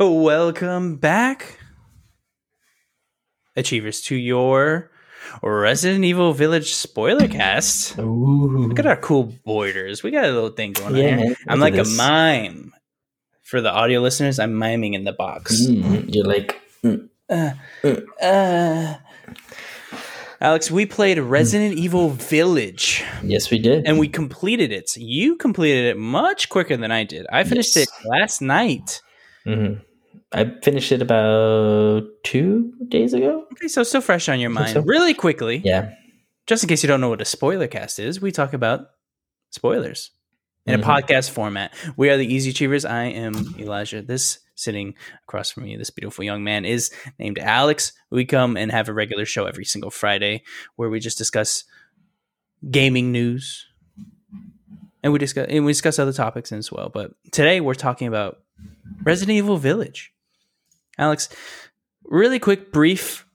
Welcome back, Achievers, to your Resident Evil Village spoiler cast. Ooh. Look at our cool borders. We got a little thing going Yeah, on here. I'm like a mime. For the audio listeners, I'm miming in the box. Mm, you're like, mm, Uh, Alex, we played Resident Evil Village yes, we did. and we completed it. You completed it much quicker than I did. I finished Yes. it last night. hmm I finished it about two days ago. Okay, so still fresh on your mind. so. Really quickly, Yeah. just in case you don't know what a spoiler cast is, we talk about spoilers in Mhm. a podcast format. We are the Easy Achievers. I am Elijah. This sitting across from me, this beautiful young man, is named Alex. We come and have a regular show every single Friday where we just discuss gaming news. And we discuss and we discuss other topics as well. But today we're talking about Resident Evil Village. Alex, really quick, brief.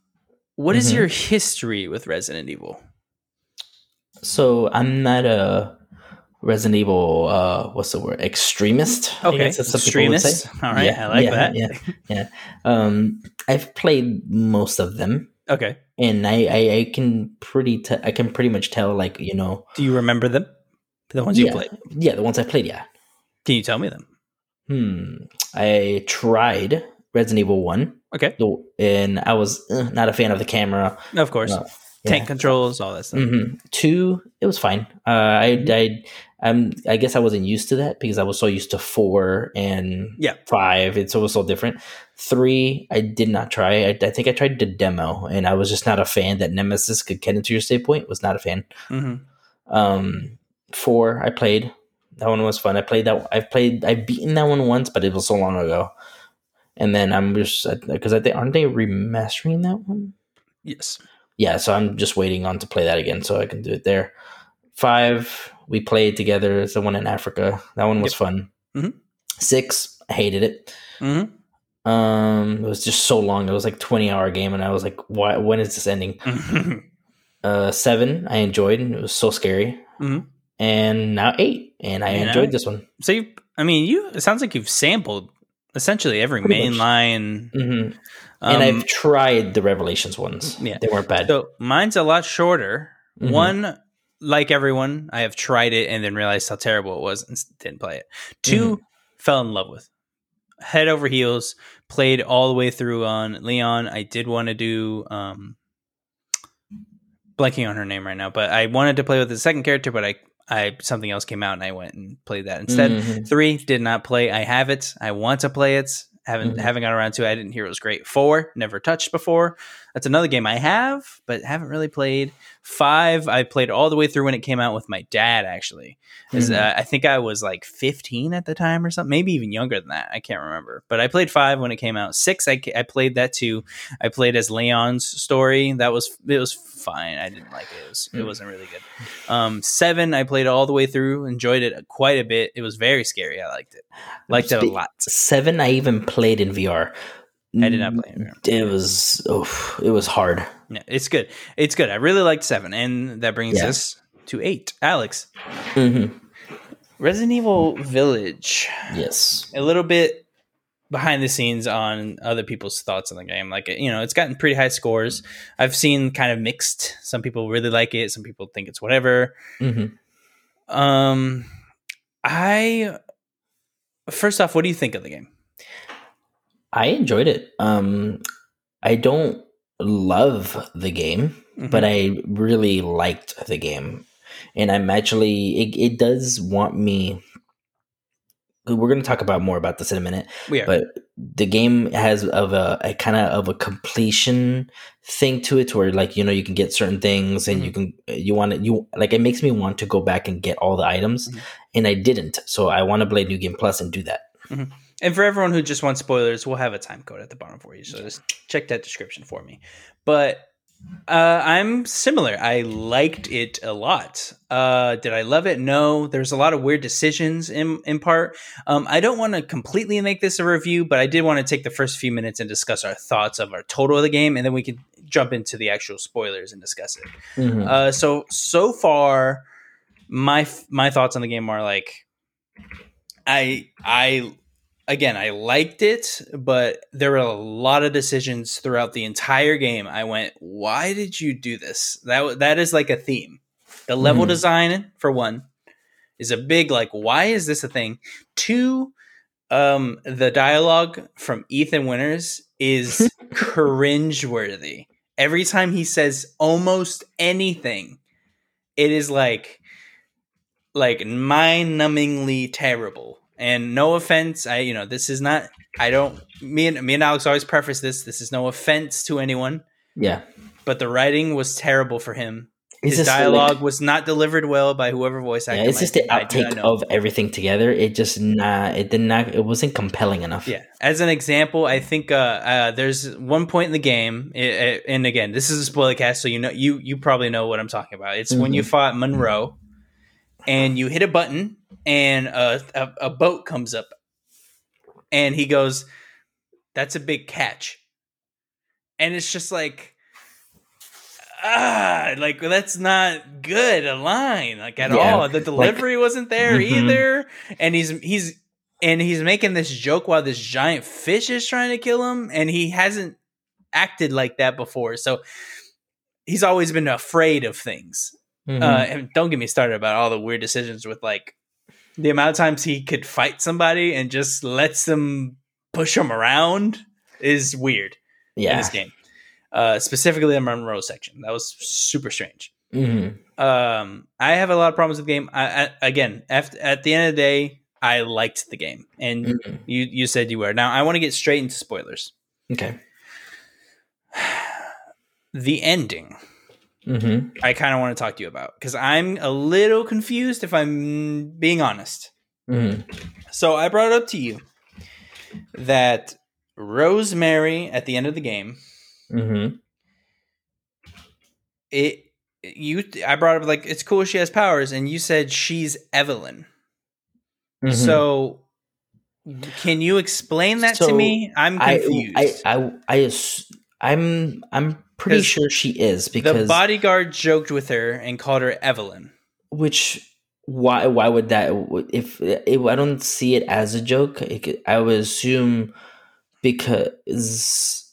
What is Mhm. your history with Resident Evil? So I'm not a Resident Evil. Uh, what's the word? Extremist. Okay, guess that's what people would say. extremist. All right, yeah, I like yeah, that. Yeah, yeah. Um, I've played most of them, Okay. and I, I, I can pretty, t- I can pretty much tell, like you know, Do you remember them? The ones you played? yeah, the ones I played, yeah. Can you tell me them? Hmm. I tried Resident Evil One, Okay. and I was uh, not a fan of the camera. Of course. No, Tank yeah. controls, all that stuff. hmm Two, it was fine. Uh, I, Mhm. I, I'm, I guess I wasn't used to that because I was so used to four and Yeah. five. It's always so different. Three, I did not try. I, I think I tried the demo, and I was just not a fan that Nemesis could get into your save point. Was not a fan. hmm Um, four, I played. That one was fun. I played that. I've played. I've beaten that one once, but it was so long ago. And then I'm just because I think aren't they remastering that one? Yes. Yeah, so I'm just waiting on to play that again so I can do it there. Five, we played together. It's the one in Africa. That one was Yep. fun. Mhm. Six, I hated it. hmm Um, it was just so long. It was like twenty hour game, and I was like, "Why? When is this ending?" Uh, seven, I enjoyed. And it was so scary. Mhm. And now eight, and I enjoyed this one. so you, I mean, you. It sounds like you've sampled essentially every Pretty main much. line. hmm Um, and I've tried the Revelations ones. Yeah. they weren't bad. so mine's a lot shorter. Mhm. One, like everyone, I have tried it and then realized how terrible it was and didn't play it. 2 fell in love with. Head over heels, played all the way through on Leon. I did want to do um blanking on her name right now, but I wanted to play with the second character, but I I something else came out and I went and played that instead. Mhm. Three did not play. I have it. I want to play it. Haven't Mhm. haven't got around to it. I didn't hear it was great. Four, never touched before. That's another game I have, but haven't really played. Five, I played all the way through when it came out with my dad. Actually, Mhm. uh, I think I was like 15 at the time or something, maybe even younger than that. I can't remember. But I played five when it came out. Six, I, I played that too. I played as Leon's story. That was it was fine. I didn't like it. It, was, it Mm. wasn't really good. Um, seven, I played all the way through. Enjoyed it quite a bit. It was very scary. I liked it. Liked it a lot. Seven, I even played in VR. I did not play it. It was, oh, it was hard. Yeah, it's good. It's good. I really liked seven, and that brings Yeah. us to eight. Alex, hmm Resident Evil Village. Yes. a little bit behind the scenes on other people's thoughts on the game. Like you know, it's gotten pretty high scores. I've seen kind of mixed. Some people really like it. Some people think it's whatever. hmm Um, I first off, what do you think of the game? I enjoyed it. Um, I don't love the game, but I really liked the game, and I'm actually it, it does want me. We're going to talk about more about this in a minute, but the game has of a, a kind of of a completion thing to it, to where like you know you can get certain things and you can you want to you like it makes me want to go back and get all the items, Mhm. and I didn't, so I want to play New Game Plus and do that. And for everyone who just wants spoilers, we'll have a time code at the bottom for you. So just check that description for me. But uh, I'm similar. I liked it a lot. Uh, did I love it? No. There's a lot of weird decisions in in part. Um, I don't want to completely make this a review, but I did want to take the first few minutes and discuss our thoughts of our total of the game, and then we can jump into the actual spoilers and discuss it. Mhm. Uh, so so far, my my thoughts on the game are like I I again I liked it, but there were a lot of decisions throughout the entire game. I went, why did you do this? That that is like a theme. The level Mhm. design for one is a big like why is this a thing? Two um the dialogue from Ethan Winters is cringeworthy. Every time he says almost anything, it is like like mind-numbingly terrible. And no offense, I you know this is not. I don't. Me and me and Alex always preface this. This is no offense to anyone, Yeah. but the writing was terrible for him. It's His just like- dialogue was not delivered well by whoever voice actor. yeah, it's just the be. I do not outtake of everything together. It just not. It did not. It wasn't compelling enough. Yeah. As an example, I think uh, uh, there's one point in the game, i- i- and again, this is a spoiler cast, so you know you you probably know what I'm talking about. It's when you fought Monroe, and you hit a button, and a, a, a boat comes up, and he goes, "That's a big catch," and it's just like. Ah, like that's not good a line like at Yeah, all. The delivery wasn't there Mhm. either, and he's he's and he's making this joke while this giant fish is trying to kill him and he hasn't acted like that before so he's always been afraid of things Mhm. uh, and don't get me started about all the weird decisions with like the amount of times he could fight somebody and just lets them push him around is weird in yeah. this game uh, specifically the monroe section that was super strange Mhm. um i have a lot of problems with the game I, I, again at, at the end of the day i liked the game and Mhm. you you said you were now i want to get straight into spoilers Okay. the ending hmm i kind of want to talk to you about because i'm a little confused if i'm being honest hmm so i brought up to you that rosemary at the end of the game hmm it you i brought up like it's cool she has powers and you said she's evelyn Mm-hmm. So, can you explain that to me? I'm I, confused. I, I, I, ass- I'm, I'm pretty sure she is because the bodyguard joked with her and called her Evelyn. which why, why would that? If, if I don't see it as a joke, it I would assume because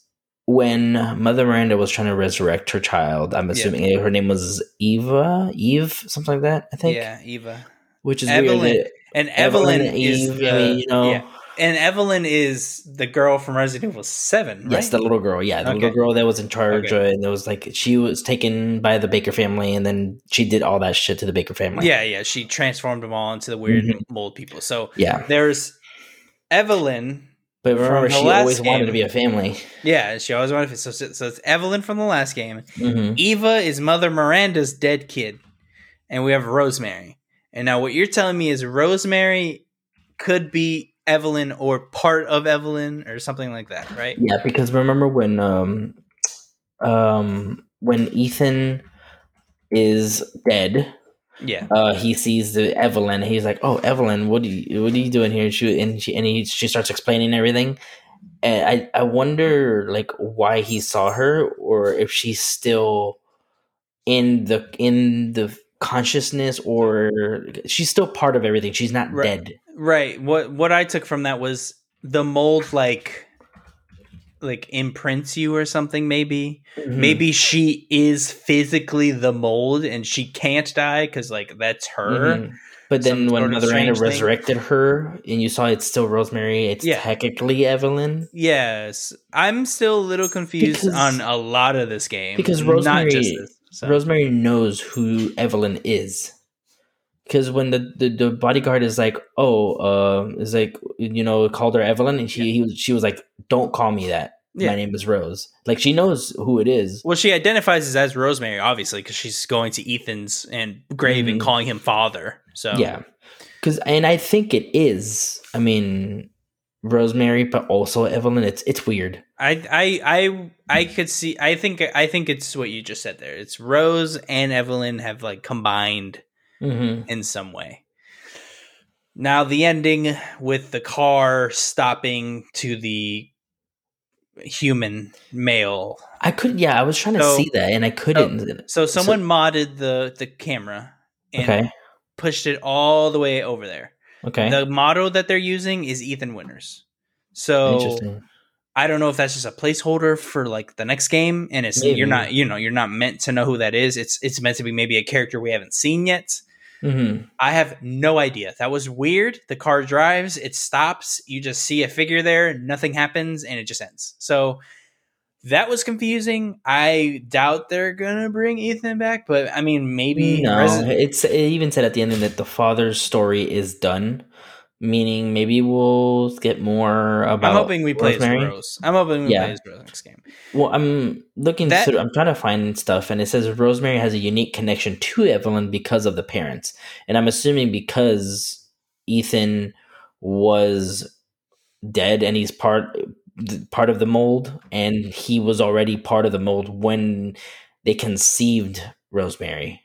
when Mother Miranda was trying to resurrect her child, I'm assuming her name was Eva, Eve, something like that. I think, Yeah, Eva. which is Evelyn. weird. And Evelyn, is Eve, the, I mean, you know, yeah. And Evelyn is the girl from Resident Evil Seven, right? Yes, the little girl. Yeah, the Okay. little girl that was in charge, Okay. uh, and it was like she was taken by the Baker family, and then she did all that shit to the Baker family. yeah, yeah. She transformed them all into the weird Mhm. mold people. So yeah. there's Evelyn. But remember, she always wanted to be a family. Yeah, she always wanted. To, so, so it's Evelyn from the last game. hmm Eva is Mother Miranda's dead kid, and we have Rosemary. And now, what you're telling me is Rosemary could be Evelyn or part of Evelyn or something like that, right? Yeah, because remember when um um when Ethan is dead, Yeah, uh he sees the Evelyn. He's like, "Oh, Evelyn, what do you what are you doing here?" And she and she and he she starts explaining everything. And I I wonder like why he saw her or if she's still in the in the consciousness or she's still part of everything. She's not Right. dead. Right. What what I took from that was the mold, like like imprints you or something. Maybe Mhm. maybe she is physically the mold and she can't die because like that's her. Mhm. But then Some when Mother thing. resurrected her and you saw it's still Rosemary, it's Yeah. technically Evelyn. Yes, I'm still a little confused Because- on a lot of this game because not Rosemary- just this. So. Rosemary knows who Evelyn is. Because when the, the, the bodyguard is like, oh, uh, is like, you know, called her Evelyn, and she he was, she was like, don't call me that. Yeah. My name is Rose. Like she knows who it is. Well, she identifies as, Rosemary, obviously, because she's going to Ethan's and grave and Mhm. calling him father. So Yeah, because and I think it is. I mean, Rosemary, but also Evelyn. It's it's weird. I, I, I, I could see. I think, I think it's what you just said there. It's Rose and Evelyn have like combined Mm-hmm. in some way. Now the ending with the car stopping to the human male I couldn't. Yeah, I was trying to see that, and I couldn't. So someone modded the the camera, and okay. pushed it all the way over there. Okay. The model that they're using is Ethan Winters. So Interesting. I don't know if that's just a placeholder for like the next game, and it's Maybe. you're not you know you're not meant to know who that is. It's it's meant to be maybe a character we haven't seen yet. hmm I have no idea. That was weird. The car drives, it stops, you just see a figure there, nothing happens, and it just ends. So that was confusing. I doubt they're gonna bring Ethan back, but I mean maybe No, Resi- it's it even said at the end that the father's story is done, meaning maybe we'll get more about. I'm hoping we play as Rosemary. Rose. I'm hoping we Yeah. play as Rose next game. Well, I'm looking That- through. I'm trying to find stuff, and it says Rosemary has a unique connection to Evelyn because of the parents, and I'm assuming because Ethan was dead and he's part part of the mold, and he was already part of the mold when they conceived Rosemary.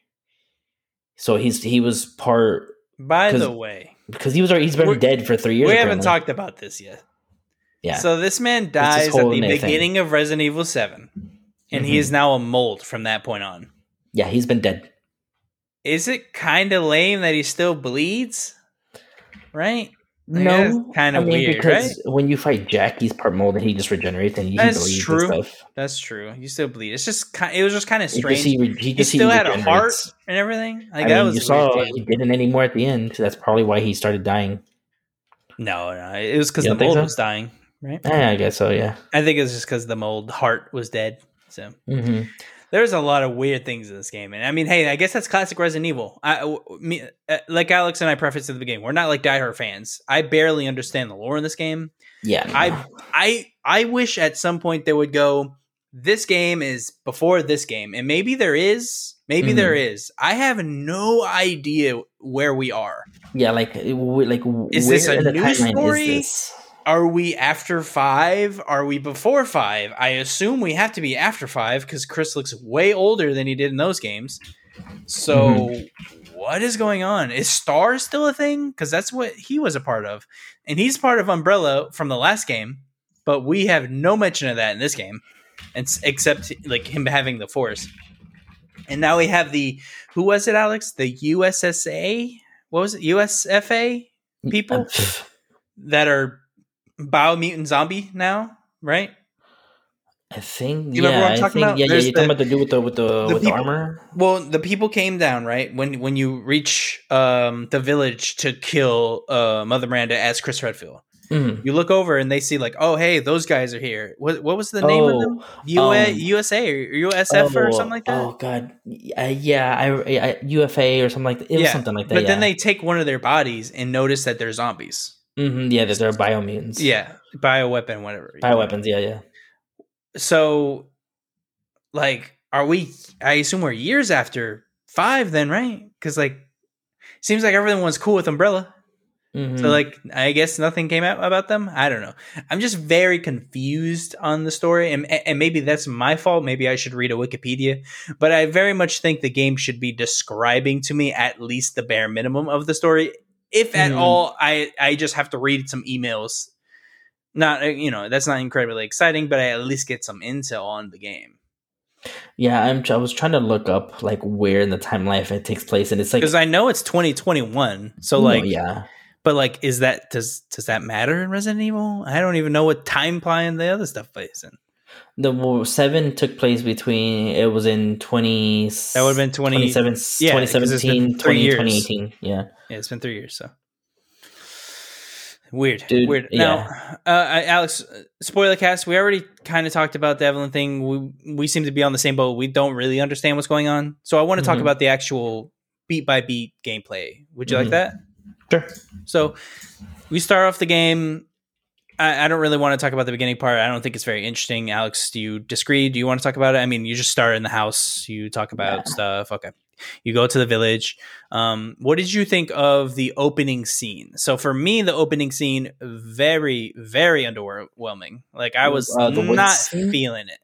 So he's he was part By the way, because he was already, he's been We're- dead for three years. we haven't apparently. talked about this yet. Yeah. So this man dies at the thing. beginning of Resident Evil 7, and he Mhm. is now a mold from that point on. yeah, he's been dead. Is it kind of lame that he still bleeds? Right? No, that's kinda I mean, weird, because when you fight Jack, he's part mold and he just regenerates and he That's true. That's true. You still bleed. It's just ki- it was just kind of strange. he, re- he he just still he had a heart and everything. Like I that mean, was you saw he didn't anymore at the end, so that's probably why he started dying. No, no, it was because the mold so? was dying. Right? Eh, I guess so. Yeah. I think it was just because the mold heart was dead. So hmm there's a lot of weird things in this game, and I mean, hey, I guess that's classic Resident Evil. I, me, uh, like Alex and I prefaced at the beginning, we're not like diehard fans. I barely understand the lore in this game. Yeah. I, I, I wish at some point they would go. This game is before this game, and maybe there is, maybe Mhm. there is. I have no idea where we are. yeah. Like, like, Is this a new story? Is this? Are we after five? Are we before five? I assume we have to be after five because Chris looks way older than he did in those games. So, Mm-hmm. what is going on? Is Star still a thing? Because that's what he was a part of, and he's part of Umbrella from the last game. But we have no mention of that in this game, and except like him having the Force. And now we have the who was it, Alex? The USSA? What was it? USFA people that are biomutant zombie now, right? I think. You remember yeah, what I'm I think, about? Yeah, yeah. There's You're talking about the dude with the with the, the with people- the armor. Well, the people came down right when when you reach um, the village to kill uh, Mother Miranda as Chris Redfield. Mhm. You look over and they see like, oh hey, those guys are here. What what was the name of them? UA, um, USA or USF or Oh, something like that. Oh god, uh, yeah, I, I UFA or something like that. It was something like that. but then they take one of their bodies and notice that they're zombies. Mhm, yeah, that they're biomutants. Yeah, bioweapon, whatever. bioweapons. Yeah, yeah. So, like, are we? I assume we're years after five, then, right? Because like, seems like everyone was cool with Umbrella. Mhm. So like I guess nothing came out about them. I don't know. I'm just very confused on the story, and and maybe that's my fault. Maybe I should read a Wikipedia. But I very much think the game should be describing to me at least the bare minimum of the story. If at Mhm. all, I I just have to read some emails. Not uh, you know that's not incredibly exciting, but I at least get some intel on the game yeah, I'm. I was trying to look up like where in the timeline it takes place, and it's like because I know it's 2021. So no, like, yeah, but like, is that does does that matter in Resident Evil? I don't even know what timeline the other stuff plays in. The well, seven took place between it was in twenty. That would've been 20 27, yeah, 'cause it's been 2017, three 20, 2018. Yeah, Yeah, it's been three years, so weird, Dude, weird. Now, uh, Alex, uh, spoiler cast. We already kind of talked about the Evelyn thing. We we seem to be on the same boat. We don't really understand what's going on, so I want to talk Mhm. about the actual beat by beat gameplay. Would you like Mhm. that? sure. So we start off the game. I, I don't really want to talk about the beginning part. I don't think it's very interesting. Alex, do you disagree? Do you want to talk about it? I mean, you just start in the house. You talk about Yeah. stuff. Okay. You go to the village. Um, what did you think of the opening scene? So for me, the opening scene very, very underwhelming. Like I was Uh, not feeling it.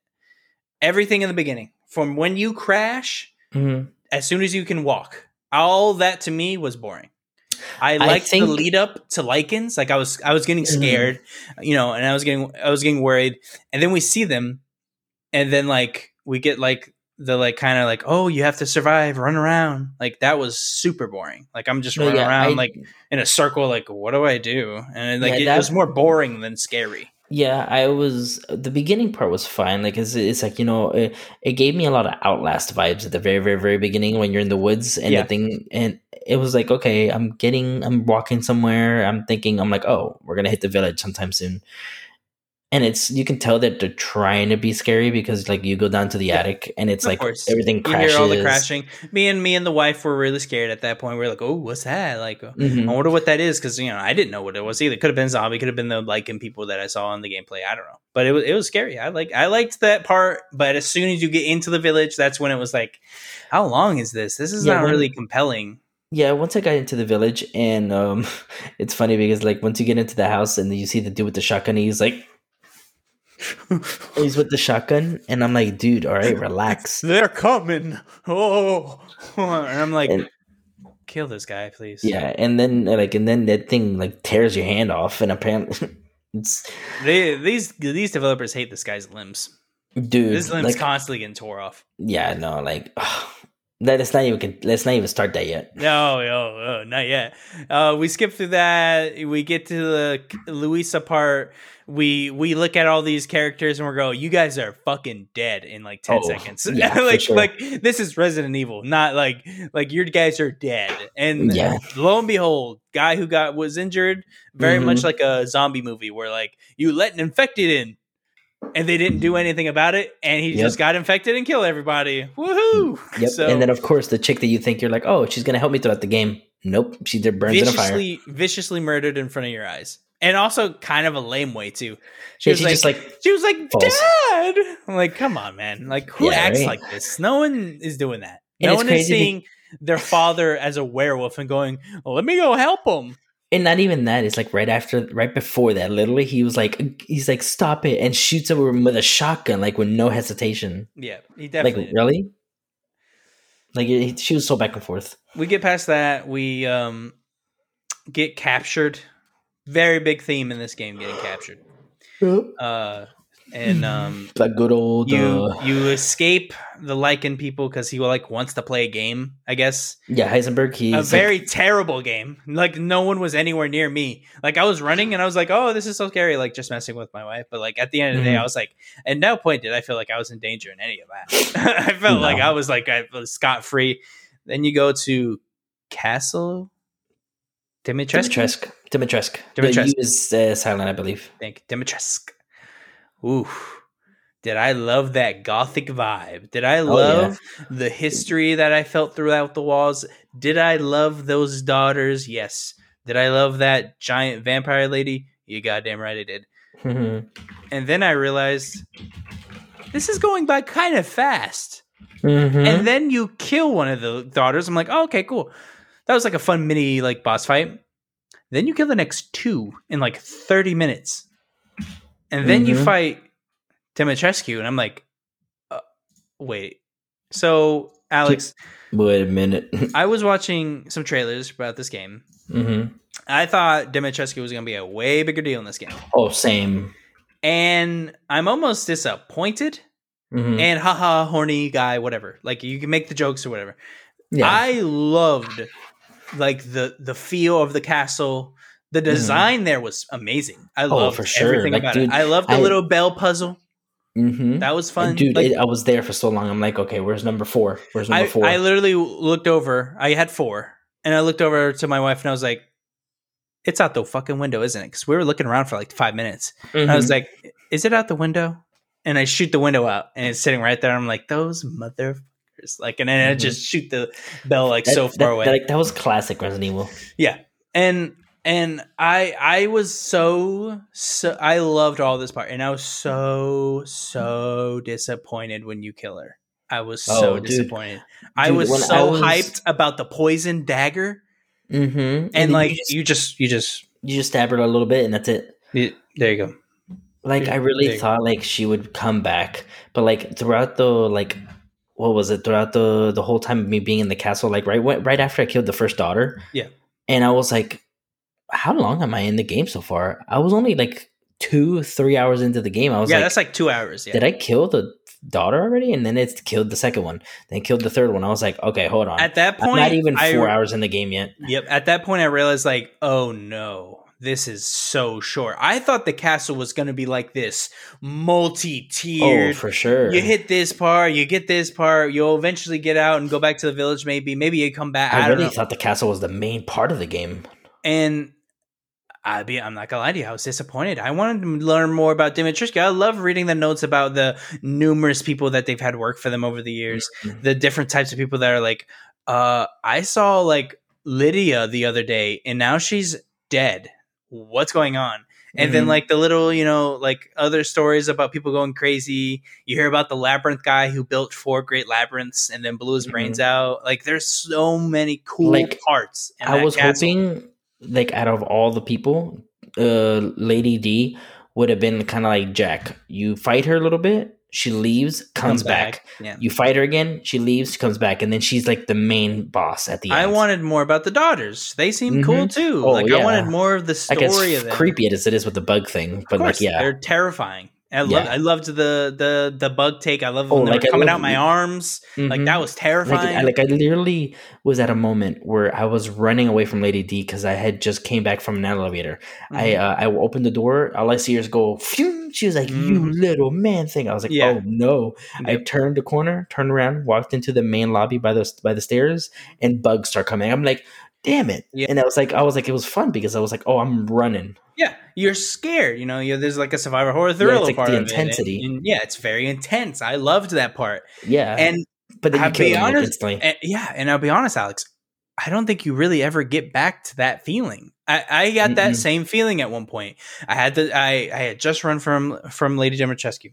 Everything in the beginning, from when you crash Mhm. as soon as you can walk. All that to me was boring. I I liked the lead up to Lycans. Like I was, I was getting Mhm. scared, you know, and I was getting, I was getting worried. And then we see them, and then like we get like the like kind of like oh you have to survive run around like that was super boring like i'm just No, running yeah, around I- like in a circle like what do i do and like Yeah, it, that- was more boring than scary Yeah, I was the beginning part was fine. Like it's, it's like you know, it, it gave me a lot of Outlast vibes at the very, very, very beginning when you're in the woods and Yeah. the thing, and it was like okay, I'm getting, I'm walking somewhere. I'm thinking, I'm like, oh, we're gonna hit the village sometime soon. And it's you can tell that they're trying to be scary because like you go down to the Yeah. attic and it's Of like course. everything you crashes. hear all the crashing me and me and the wife were really scared at that point we are like oh what's that like uh, Mhm. i wonder what that is because you know i didn't know what it was either could have been zombie could have been the Lycan people that i saw in the gameplay i don't know but it was, it was scary i like i liked that part but as soon as you get into the village that's when it was like how long is this this is Yeah, not when- really compelling Yeah, once I got into the village, and um, it's funny because like once you get into the house and you see the dude with the shotgun, he's like, he's with the shotgun, and I'm like, dude, all right, relax. they're coming. Oh. And i'm like And- kill this guy please. Yeah, and then like, and then that thing like tears your hand off, and apparently, it's they, these these developers hate this guy's limbs. Dude, his limbs like, constantly getting tore off. Yeah, no, like, let's not even let's not even start that yet. No, no, no, not yet. Uh, we skip through that. We get to the Luisa part. We we look at all these characters and we go, "You guys are fucking dead in like ten Oh, seconds." yeah, like sure. like this is Resident Evil, not like like your guys are dead. And Yeah. lo and behold, guy who got was injured, very Mhm. much like a zombie movie where like you let an infected in. And they didn't do anything about it, and he Yep. just got infected and killed everybody. Woohoo! Yep, So- and then of course the chick that you think you're like, oh, she's gonna help me throughout the game. Nope, she did burns in a fire. viciously viciously murdered in front of your eyes and also kind of a lame way too she Yeah, was she like, just like she was like falls. dad i'm like come on man like who Yeah, acts right. like this no one is doing that And no one is crazy be- seeing their father as a werewolf and going well, let me go help him And not even that. It's like right after, right before that. Literally, he was like, he's like, stop it, and shoots over him with a shotgun, like with no hesitation. yeah he Like definitely did. really, like it, she was so back and forth. we get past that we um get captured very big theme in this game getting captured uh and um That good old, you uh, you escape the Lycan people because he like wants to play a game. I guess yeah, Heisenberg. He's a like- very terrible game. Like no one was anywhere near me. Like I was running and I was like, "Oh, this is so scary!" Like just messing with my wife. But like at the end of the day, Mhm. I was like, at no point did I feel like I was in danger in any of that. I felt like I was like I was scot free. Then you go to Castle Dimitrescu. Dimitrescu. Dimitrescu. Dimitrescu. The U is uh, silent, I believe. Thank you. Dimitrescu. Ooh. Did I love that gothic vibe? Did I Oh, yeah. love the history that I felt throughout the walls? Did I love those daughters? Yes. Did I love that giant vampire lady? You goddamn right I did. And then I realized this is going by kind of fast. Mhm. And then you kill one of the daughters. I'm like, oh, okay, cool. That was like a fun mini like boss fight. Then you kill the next two in like 30 minutes. And then you Mhm. fight Dimitrescu. And I'm like, uh, wait. So, Alex, Wait a minute. I was watching some trailers about this game. hmm I thought Dimitrescu was going to be a way bigger deal in this game. Oh, same. And I'm almost disappointed. hmm And haha, horny guy, whatever. Like you can make the jokes or whatever. yeah. I loved like the the feel of the castle. The design there was amazing. I Mm-hmm. Oh, for sure. everything Like, about dude, it. I love the I- little bell puzzle. hmm That was fun. Dude, Like, it, I was there for so long. I'm like, okay, where's number four? Where's number I, four? I literally looked over. I had four, and I looked over to my wife and I was like, "It's out the fucking window, isn't it?" Because we were looking around for like five minutes. And I was Mhm. like, "Is it out the window?" And I shoot the window out, and it's sitting right there. I'm like, "Those motherfuckers!" Like, and then I Mhm. just shoot the bell like That- so that- far away. that- like that was classic Resident Evil. Yeah. And and I I was so so I loved all this part and I was so so disappointed when you kill her. I was so Oh, dude. disappointed. I was so I was- hyped about the poison dagger Mm-hmm. and, like you just, you just you just you just stab her a little bit and that's it. there you go. Like Yeah, I really you thought like she would come back, but like throughout the like what was it throughout the the whole time of me being in the castle like right right after I killed the first daughter Yeah. and I was like how long am I in the game so far I was only like two three hours into the game I was Yeah, like that's like 2 hours, yeah. did I kill the daughter already, and then it's killed the second one, then killed the third one. I was like, okay, hold on. At that point, I'm not even I- four hours in the game yet. Yep. At that point, I realized, like, oh no, this is so short. I thought the castle was going to be like this multi-tiered. Oh, for sure. you hit this part, you get this part, you'll eventually get out and go back to the village, maybe. Maybe you come back. I, I really thought the castle was the main part of the game. And I be I'm not gonna lie to you, I was disappointed. I wanted to learn more about Dimitrescu. I love reading the notes about the numerous people that they've had work for them over the years, Mhm. the different types of people that are like, uh, I saw like Lydia the other day, and now she's dead. What's going on? And then Mhm. like the little, you know, like other stories about people going crazy. You hear about the labyrinth guy who built four great labyrinths and then blew his brains out. Like there's so many cool Like, parts. in I was castle. hoping, like, out of all the people, uh, Lady D would have been kind of like Jack. You fight her a little bit, she leaves, comes, back. Yeah. You fight her again, she leaves, she comes back, and then she's like the main boss at the end. I wanted more about the daughters. They seem cool Mhm. too. Oh, like I wanted more of the like as story of them. creepy as it is with the bug thing, but course, like yeah, they're terrifying. I love. Yeah. I loved the the the bug take. I love Oh, when they like, were coming out my arms. Like Mhm. that was Like, terrifying. I, like I literally was at a moment where I was running away from Lady D because I had just came back from an elevator. I Mhm. uh, I opened the door. All I see is go. Phew! She was like, "You Mhm. little man thing." I was like, Yeah. "Oh no!" I turned the corner, turned around, walked into the main lobby by the by the stairs, and bugs start coming. I'm like, "Damn it!" Yeah. And I was like, I was like, it was fun because I was like, "Oh, I'm running." yeah, you're scared. You know, you there's like a survivor horror thriller like part the of it. And- intensity. and yeah, it's very intense. I loved that part. Yeah, And but then you I'll be honest, and, yeah, and I'll be honest, Alex. I don't think you really ever get back to that feeling. I, I got that Mm-mm. same feeling at one point. I had the I, I had just run from from Lady Dimitrescu.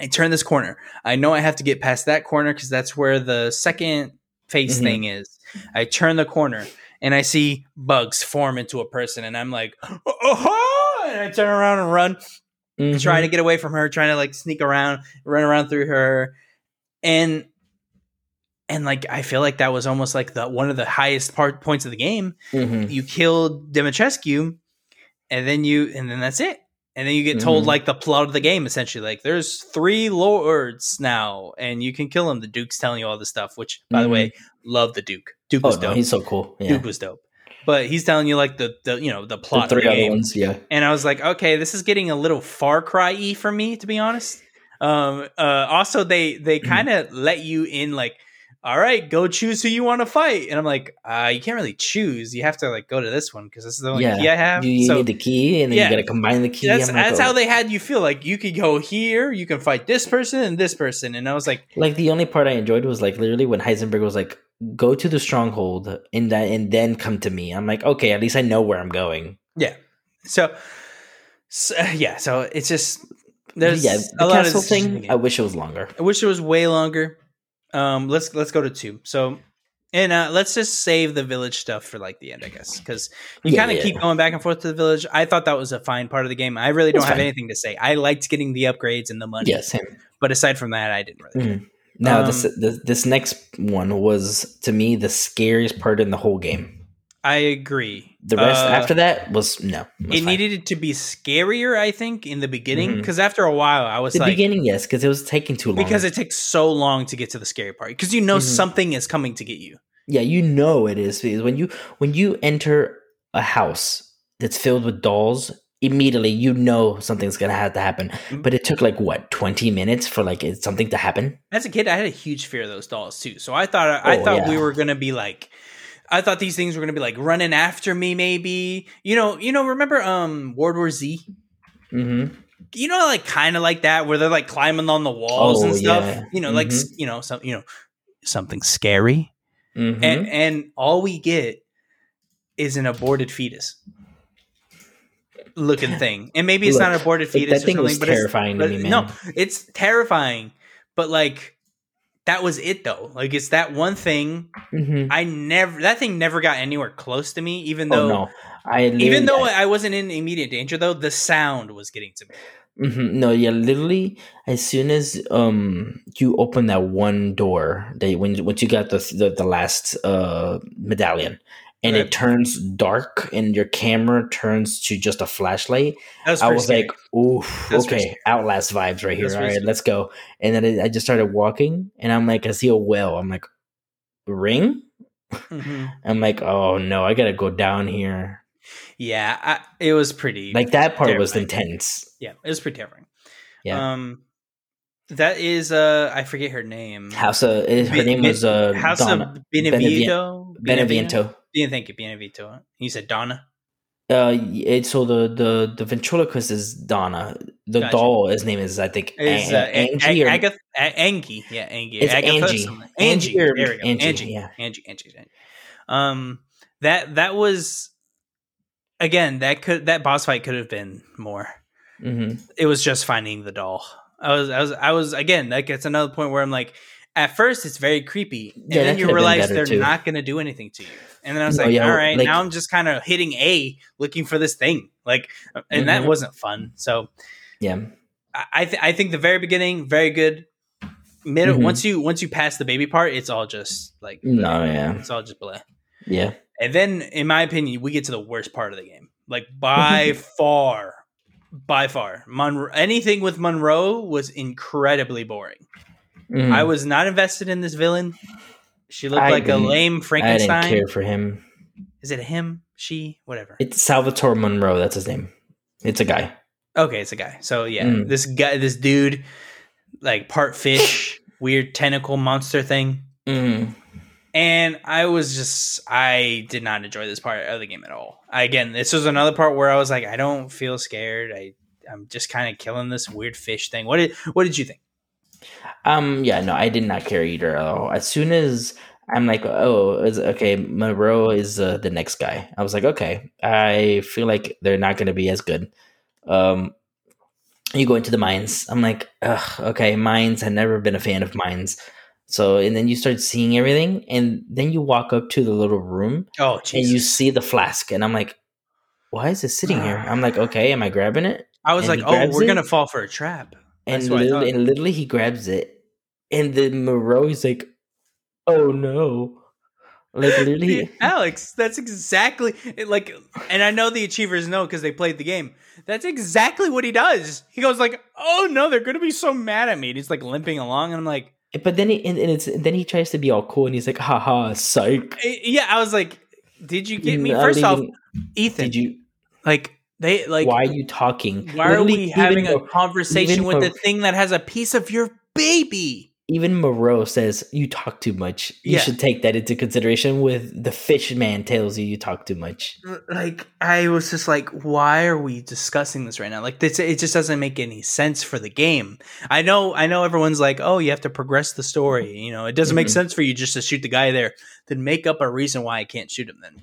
I turn this corner. I know I have to get past that corner because that's where the second face Mhm. thing is. I turn the corner and I see bugs form into a person, and I'm like, oh, and I turn around and run Mhm. trying to get away from her, trying to like sneak around, run around through her, and and like I feel like that was almost like the one of the highest part points of the game. Mhm. You killed Dimitrescu, and then you and then that's it. And then you get told Mhm. like the plot of the game essentially, like there's three lords now, and you can kill them. The Duke's telling you all this stuff, which by the way, love the Duke. Duke Oh was no, dope. he's so cool. Yeah, Duke was dope. But he's telling you like the, the you know the the plot of three the other game. ones. Yeah. and I was like, okay, this is getting a little Far Cry y for me, to be honest. Um, uh, also, they they Mhm. kind of let you in, like, all right, go choose who you want to fight, and I'm like, uh, you can't really choose. You have to like go to this one because this is the only Yeah, key I have. You, you so need the key, and then yeah. you got to combine the key. that's like, that's oh. how they had you feel. Like you could go here, you can fight this person and this person, and I was like, Like the only part I enjoyed was like literally when Heisenberg was like, "Go to the stronghold and that, and then come to me." I'm like, okay, at least I know where I'm going. yeah. So, so yeah, so it's just there's yeah, a the lot of castle thing. I wish it was longer. I wish it was way longer. Um, let's let's go to two. So, and uh, let's just save the village stuff for like the end, I guess, because you Yeah, kind of yeah. keep going back and forth to the village. I thought that was a fine part of the game. I really don't It's have fine. anything to say. I liked getting the upgrades and the money, Yeah, but aside from that, I didn't really. Mhm. Now Um, this, this this next one was to me the scariest part in the whole game. I agree. The rest Uh, after that was no. was it needed it to be scarier, I think, in the beginning, because after a while, I was in the like, beginning, yes, because it was taking too long. because it takes so long to get to the scary part, because you know Mhm. something is coming to get you. yeah, you know it is because when you when you enter a house that's filled with dolls, immediately you know something's gonna have to happen. Mm-hmm. But it took like what twenty minutes for like something to happen. as a kid, I had a huge fear of those dolls too. So I thought I Oh, thought we were gonna be like, I thought these things were gonna be like running after me. Maybe you know, you know, remember um World War Z? Mm-hmm. You know, like kind of like that, where they're like climbing on the walls Oh, and stuff. yeah. You know, like Mhm. s- you know, some you know, something scary, Mm-hmm. and and all we get is an aborted fetus looking thing, and maybe it's not an aborted fetus that thing was but it's terrifying to me, man. no, it's terrifying. But like that was it though. Like it's that one thing. Mhm. I never that thing never got anywhere close to me. Even Oh though no, I even though I wasn't in immediate danger though, the sound was getting to me. Mhm. No, yeah, literally, as soon as um you open that one door, they when once you got the the, the last uh medallion, and Right. it turns dark and your camera turns to just a flashlight. Was I was scary. like, oof, That's okay, Outlast vibes right here. That's All right, let's go. And then I just started walking, and I'm like, I see a whale. I'm like, ring? Mhm. I'm like, oh no, I gotta go down here. yeah, I, it was pretty. Like that part was intense. yeah, it was pretty terrifying. Yeah. Um, that is uh, I forget her name. House of her name was uh House Donna of Benevito. Benevento. Yeah, thank you, Benevito. You said Donna. Uh, it, so the the the ventriloquist is Donna. The Gotcha. doll, his name is I think Is A- uh, Angie Angie or Agatha, Angie? Yeah, Angie. It's Agatha Angie. Angie Angie. There we go. Angie, Angie. yeah. Angie. Angie. Angie. Um, that that was again that could that boss fight could have been more. hmm It was just finding the doll. I was I was I was again like it's another point where I'm like. At first, it's very creepy, and Yeah, then you could have been realize they're too. not going to do anything to you. And then I was No, like, yeah, "All right, like- now I'm just kind of hitting A, looking for this thing." Like, and that Mhm. wasn't fun. So, Yeah. I I, th- I think the very beginning very good. Middle Mhm. once you once you pass the baby part, it's all just like No, yeah. it's all just blah. Yeah. And then, in my opinion, we get to the worst part of the game. Like by far, by far, Monroe. Anything with Monroe was incredibly boring. Mhm. I was not invested in this villain. She looked I like a lame I didn't Frankenstein. care for him. Is it him? She? Whatever. It's Salvatore Monroe. That's his name. It's a guy. Okay, it's a guy. So yeah, Mm. this guy, this dude, like part fish, weird tentacle monster thing. Mm. And I was just, I did not enjoy this part of the game at all. I, again, this was another part where I was like, I don't feel scared. I, I'm just kind of killing this weird fish thing. What did, what did you think? Um. Yeah. No, I did not care either at all. As soon as I'm like, oh, is okay. Monroe is uh, the next guy. I was like, okay. I feel like they're not going to be as good. Um. You go into the mines. I'm like, ugh, okay. Mines. I've never been a fan of mines. So, and then you start seeing everything, and then you walk up to the little room, Oh, and you see the flask, and I'm like, why is it sitting here? I'm like, okay, am I grabbing it? I was and like, oh, we're it. going to fall for a trap. And literally, and literally, he grabs it, and then Moreau is like, "Oh no!" Like literally, Alex, that's exactly like, and I know the achievers know because they played the game. That's exactly what he does. He goes like, "Oh no, they're gonna be so mad at me." And he's like limping along, and I'm like, but then he and, and it's then he tries to be all cool, and he's like, "Haha, psych." eh, "Yeah." I was like, "Did you get me?" Not First off, Ethan, did you? like they like why are you talking? why are we having a conversation with Mo- the thing that has a piece of your baby? Even Moreau says you talk too much. You Yeah. should take that into consideration. With the fish man tells you you talk too much. like I was just like, why are we discussing this right now? Like this, it just doesn't make any sense for the game. I know, I know, everyone's like, oh, you have to progress the story. You know, it doesn't make Mhm. sense for you just to shoot the guy there. Then make up a reason why I can't shoot him. Then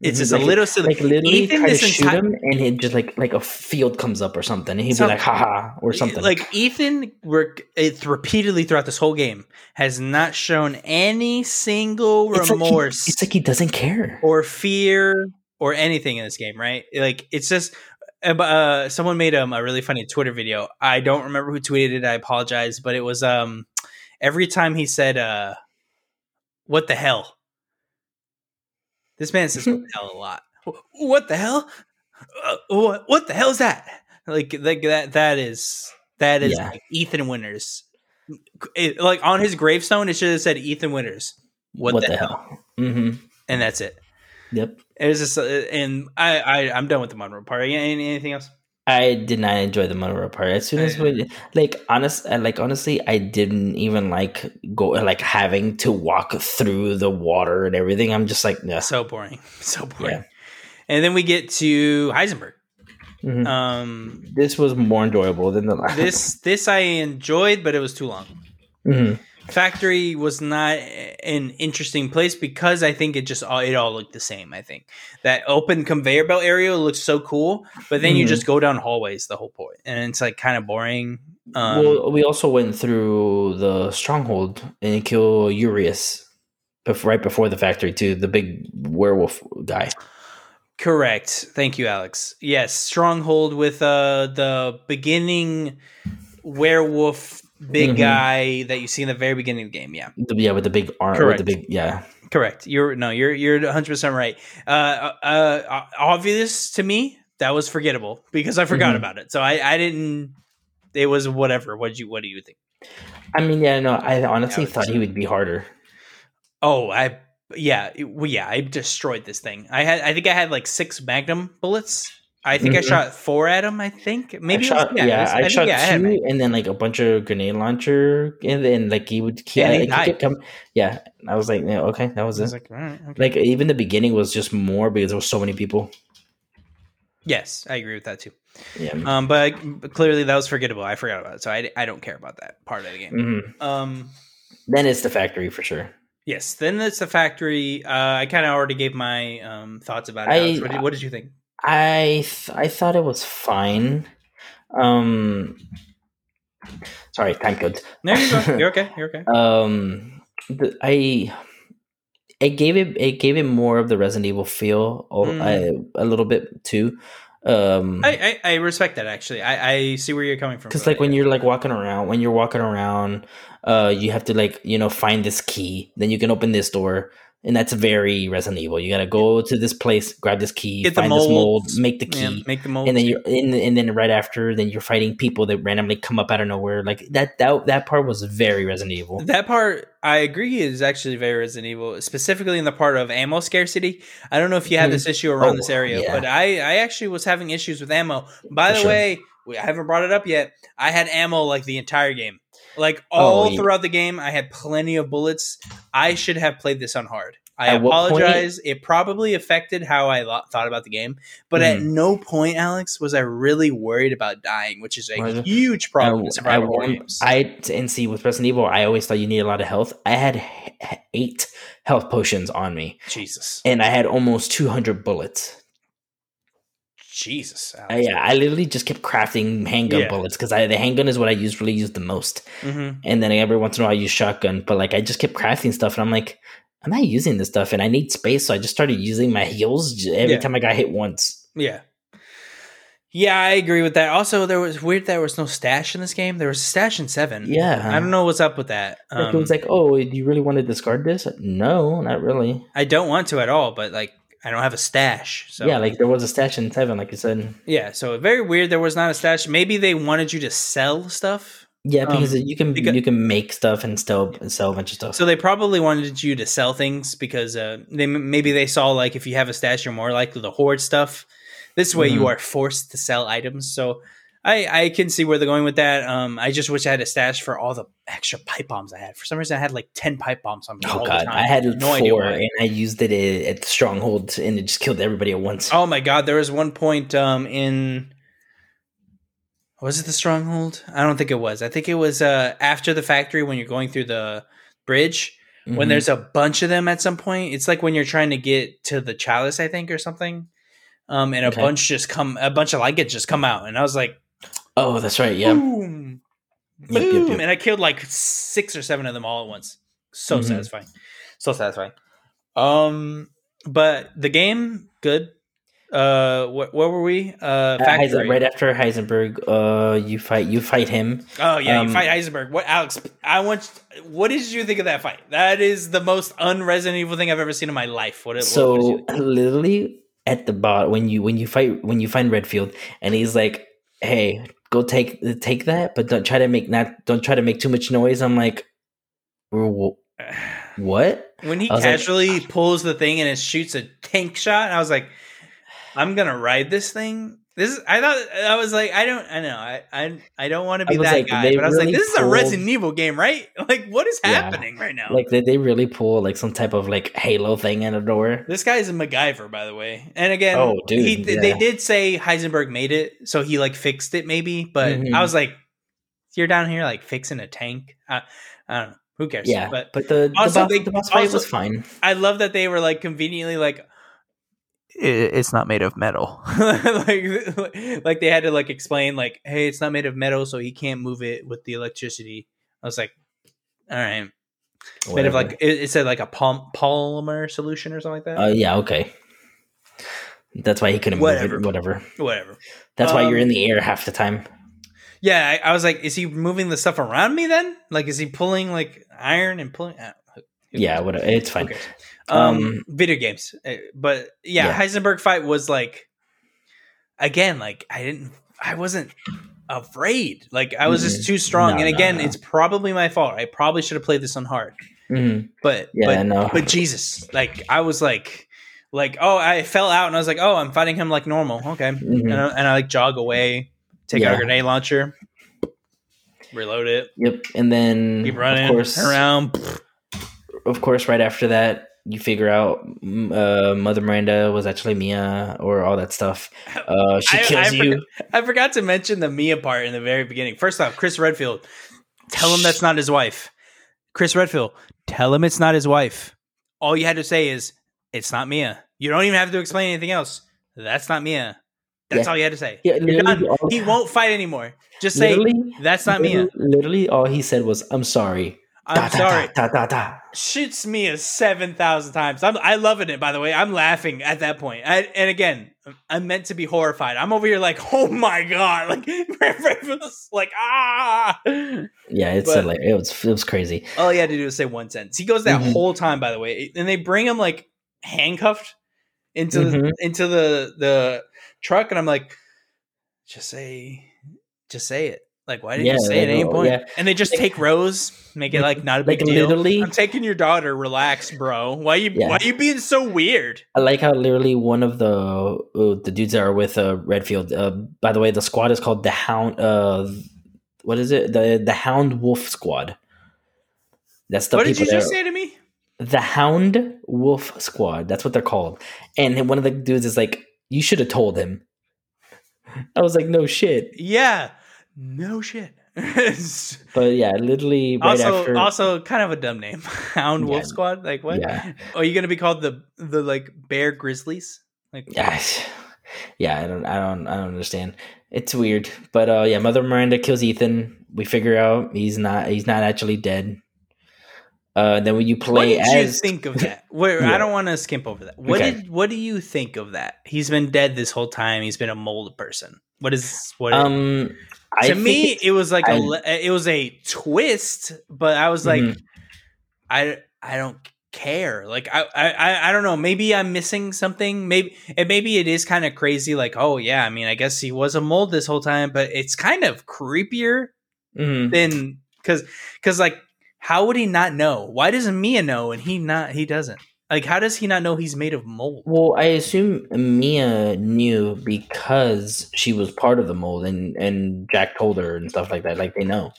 it's just Like- a little silly. Like literally Ethan, try to shoot enti- him, and he just like like a field comes up or something, and he'd be like, "Haha," or something. Like Ethan, work it's repeatedly throughout this whole game has not shown any single It's like he- remorse. it's like he doesn't care. or fear or anything in this game, right? Like it's just uh, uh, someone made um, a really funny Twitter video. I don't remember who tweeted it. I apologize, but it was um every time he said uh what the hell. This man says what the hell a lot. What the hell? Uh, what what the hell is that? Like like that that is that is Yeah. like Ethan Winters. It, like on his gravestone, it should have said Ethan Winters. What, the, hell? Mm-hmm. And that's it. Yep. It was just, uh, and I, I, I'm done with the Monroe part. Any, anything else? I did not enjoy the Monroe part. As soon as we, like honest, uh, like honestly, I didn't even like go like having to walk through the water and everything. I'm just like, no. So boring, so boring. Yeah. And then we get to Heisenberg. Mhm. Um, this was more enjoyable than the last. this, this I enjoyed, but it was too long. Mhm. Factory was not an interesting place because I think it just all it all looked the same. I think that open conveyor belt area looks so cool, but then you Mhm. just go down hallways the whole point, and it's like kind of boring. Um, well, we also went through the stronghold and kill Urias, right before the factory too. The big werewolf guy. Correct. Thank you, Alex. Yes, Stronghold with uh the beginning werewolf big Mhm. guy that you see in the very beginning of the game. Yeah, yeah, with the big arm. With Correct. the big yeah. Correct. You're no, you're you're 100 percent right. Uh, uh, uh, obvious to me that was forgettable because I forgot Mhm. about it. So I I didn't. It was whatever. What you what do you think? I mean, yeah, no, I honestly thought he would be harder. Oh, I yeah, it- well, yeah, I destroyed this thing. I had I think I had like six magnum bullets. I think I Mhm. shot four at him. I think maybe I it was- shot, yeah, it was- I, think, shot yeah, two, mag- and then like a bunch of grenade launcher, and then like he would, he, Yeah, like, he kept. Yeah, I was like, yeah, okay, that was I was it. like, right, okay. Like even the beginning was just more because there was so many people. yes, I agree with that too. Yeah. Um, but, but clearly that was forgettable. I forgot about it, so I, I don't care about that part of the game. hmm Um, Then it's the factory for sure. yes, then it's the factory. Uh, I kind of already gave my um thoughts about it. I- What, did, what did you think? I th- I thought it was fine. Um, sorry, time codes. No, you're, go- you're okay. You're okay. Um, the, I it gave it it gave it more of the Resident Evil feel a, Mm. a, a little bit too. Um, I, I, I respect that actually. I, I see where you're coming from. because like when you're like walking around, when you're walking around, uh, you have to like you know find this key, then you can open this door. And that's very Resident Evil. You gotta go to this place, grab this key, Get find this mold, make the Yeah, key, make the mold. and then you're in, and then right after, then you're fighting people that randomly come up out of nowhere. Like that, that, that part was very Resident Evil. That part, I agree, is actually very Resident Evil, specifically in the part of ammo scarcity. I don't know if you had Mhm. this issue around Oh, this area, yeah. but I, I actually was having issues with ammo. By For the sure. way, we- I haven't brought it up yet. I had ammo like the entire game, like all Oh, yeah. throughout the game. I had plenty of bullets. I should have played this on hard. I At apologize. It probably affected how I lo- thought about the game, but at Mhm. no point, Alex, was I really worried about dying, which is a huge problem I, horror. I and see with Resident Evil, I always thought you need a lot of health. I had eight health potions on me, Jesus, and I had almost two hundred bullets. Jesus, Uh, yeah, I literally just kept crafting handgun Yeah. bullets because I the handgun is what I use really use the most, hmm and then every once in a while I use shotgun. But like I just kept crafting stuff, and I'm like, I'm not using this stuff, and I need space, so I just started using my heels every Yeah. time I got hit once. Yeah. Yeah, I agree with that. Also, there was weird there was no stash in this game. There was a stash in seven. Yeah. I don't know what's up with that. Like, Um, it was like, oh, do you really want to discard this? No, not really. I don't want to at all, but like I don't have a stash. So yeah, like there was a stash in seven, like you said. yeah. So very weird. There was not a stash. Maybe they wanted you to sell stuff. Yeah, because Um, you can because- you can make stuff and still sell a bunch of stuff. So they probably wanted you to sell things because uh, they maybe they saw like if you have a stash, you're more likely to hoard stuff. This way, you Mhm. are forced to sell items. So I I can see where they're going with that. Um, I just wish I had a stash for all the extra pipe bombs I had. For some reason, I had like ten pipe bombs on me. oh all god, the time. I had no four, idea why. and I used it at, the stronghold, and it just killed everybody at once. Oh my god, there was one point um in was it the stronghold? I don't think it was. I think it was uh after the factory when you're going through the bridge. When Mhm. there's a bunch of them at some point, it's like when you're trying to get to the chalice, I think, or something. Um, and a Okay. bunch just come, a bunch of like it just come out, and I was like, oh, that's right, yeah. boom, Yep, yep, boom, yep. and I killed like six or seven of them all at once. So Mhm. satisfying, so satisfying. Um, but the game, good. Uh, wh- where were we? Uh. Heisen- right after Heisenberg, uh, you fight you fight him. Oh yeah, Um, you fight Heisenberg. What, Alex? I want. What did you think of that fight? That is the most un-Resident Evil thing I've ever seen in my life. What? what, what So you literally at the bot when you when you fight when you find Redfield, and he's like, "Hey, go take take that, but don't try to make not don't try to make too much noise." I'm like, "What?" when he was like- casually ah. pulls the thing and it shoots a tank shot, I was like, I'm gonna ride this thing. This is. I thought I was like, I don't. I know. I. I, I don't want to be that like, guy, but I was like, really this is a pulled- Resident Evil game, right? Like, what is Yeah. happening right now? Like did they really pull like some type of like Halo thing out of nowhere? This guy is a MacGyver, by the way. And again, Oh, dude, he, they did say Heisenberg made it, so he like fixed it, maybe. But Mhm. I was like, you're down here like fixing a tank. I, I don't know. Who cares? Yeah, but but the the Also, boss, they- the boss fight also- was fine. I love that they were like conveniently like it's not made of metal. like like they had to like explain like hey, it's not made of metal so he can't move it with the electricity. I was like all right. Made of like it, it said like a pom- polymer solution or something like that. Uh, yeah, okay. That's why he couldn't Whatever. move it. Whatever. Whatever. That's why you're Um, in the air half the time. Yeah, I, I was like, is he moving the stuff around me then? Like, is he pulling like iron and pulling? Uh, Yeah, whatever. It's fine. Okay. Um, Um, video games, Uh, but yeah, Yeah. Heisenberg fight was like, again, like I didn't, I wasn't afraid. Like I was just Mm-mm. too strong. No, and again, no. it's probably my fault. I probably should have played this on hard. Mhm. But Yeah, but, no. but Jesus, like I was like, like oh, I fell out and I was like, oh, I'm fighting him like normal. Okay, Mhm. and, I, and I like jog away, take out a grenade launcher, reload it, Yep. And then keep running of course, around. of course, right after that, you figure out mm, uh, Mother Miranda was actually Mia or all that stuff. Uh, she I- kills I you. I forgot to mention the Mia part in the very beginning. First off, Chris Redfield, tell him that's not his wife. Chris Redfield, tell him it's not his wife. All you had to say is, it's not Mia. You don't even have to explain anything else. That's not Mia. That's Yeah. all you had to say. Yeah, You're done. all- He won't fight anymore. Just say, Literally, that's not Mia. literally, literally all he said was, "I'm sorry." I'm Da, sorry. Da, da. Shoots Mia 7,000 times. I'm, I loving it, by the way. I'm laughing at that point. I, and again, I'm meant to be horrified. I'm over here like, oh my God. Like, like ah. Yeah, it's But- like it was it was crazy. All he had to do was say one sentence. He goes that Mhm. whole time, by the way, and they bring him like handcuffed into the, Mhm. into the the truck, and I'm like, just say, just say it. Like, why didn't Yeah, you say at any point? yeah. And they just Like- take Rose, make it like not a big Like, deal. literally- I'm taking your daughter. Relax, bro. Why you Yeah. why you being so weird? I like how literally one of the the dudes that are with uh, Redfield. Uh, by the way, the squad is called the Hound. Uh, what is it? The the Hound Wolf Squad. That's the what did you just say to me? the Hound Wolf Squad. That's what they're called. And one of the dudes is like, "You should have told him." I was like, "No shit." Yeah, no shit. But yeah, literally right also, after. also kind of a dumb name, Hound Wolf Squad. Like what? Yeah. Are you gonna be called the the like Bear Grizzlies? Like yeah, yeah. I don't, I don't, I don't understand. It's weird, but uh, yeah. Mother Miranda kills Ethan. We figure out he's not, he's not actually dead. Uh, then when you what play did you as, think of that? Where Yeah. I don't want to skimp over that. What Okay. did what do you think of that? He's been dead this whole time. He's been a mold person. What is what? um, I to me, it was like a I- le- it was a twist, but I was like, Mhm. I I don't care. Like I I I don't know. Maybe I'm missing something. Maybe and maybe it is kind of crazy. Like oh yeah, I mean I guess he was a mold this whole time, but it's kind of creepier Mhm. than because because like how would he not know? Why doesn't Mia know and he not he doesn't? Like how does he not know he's made of mold? Well, I assume Mia knew because she was part of the mold, and and Jack told her and stuff like that. Like they know.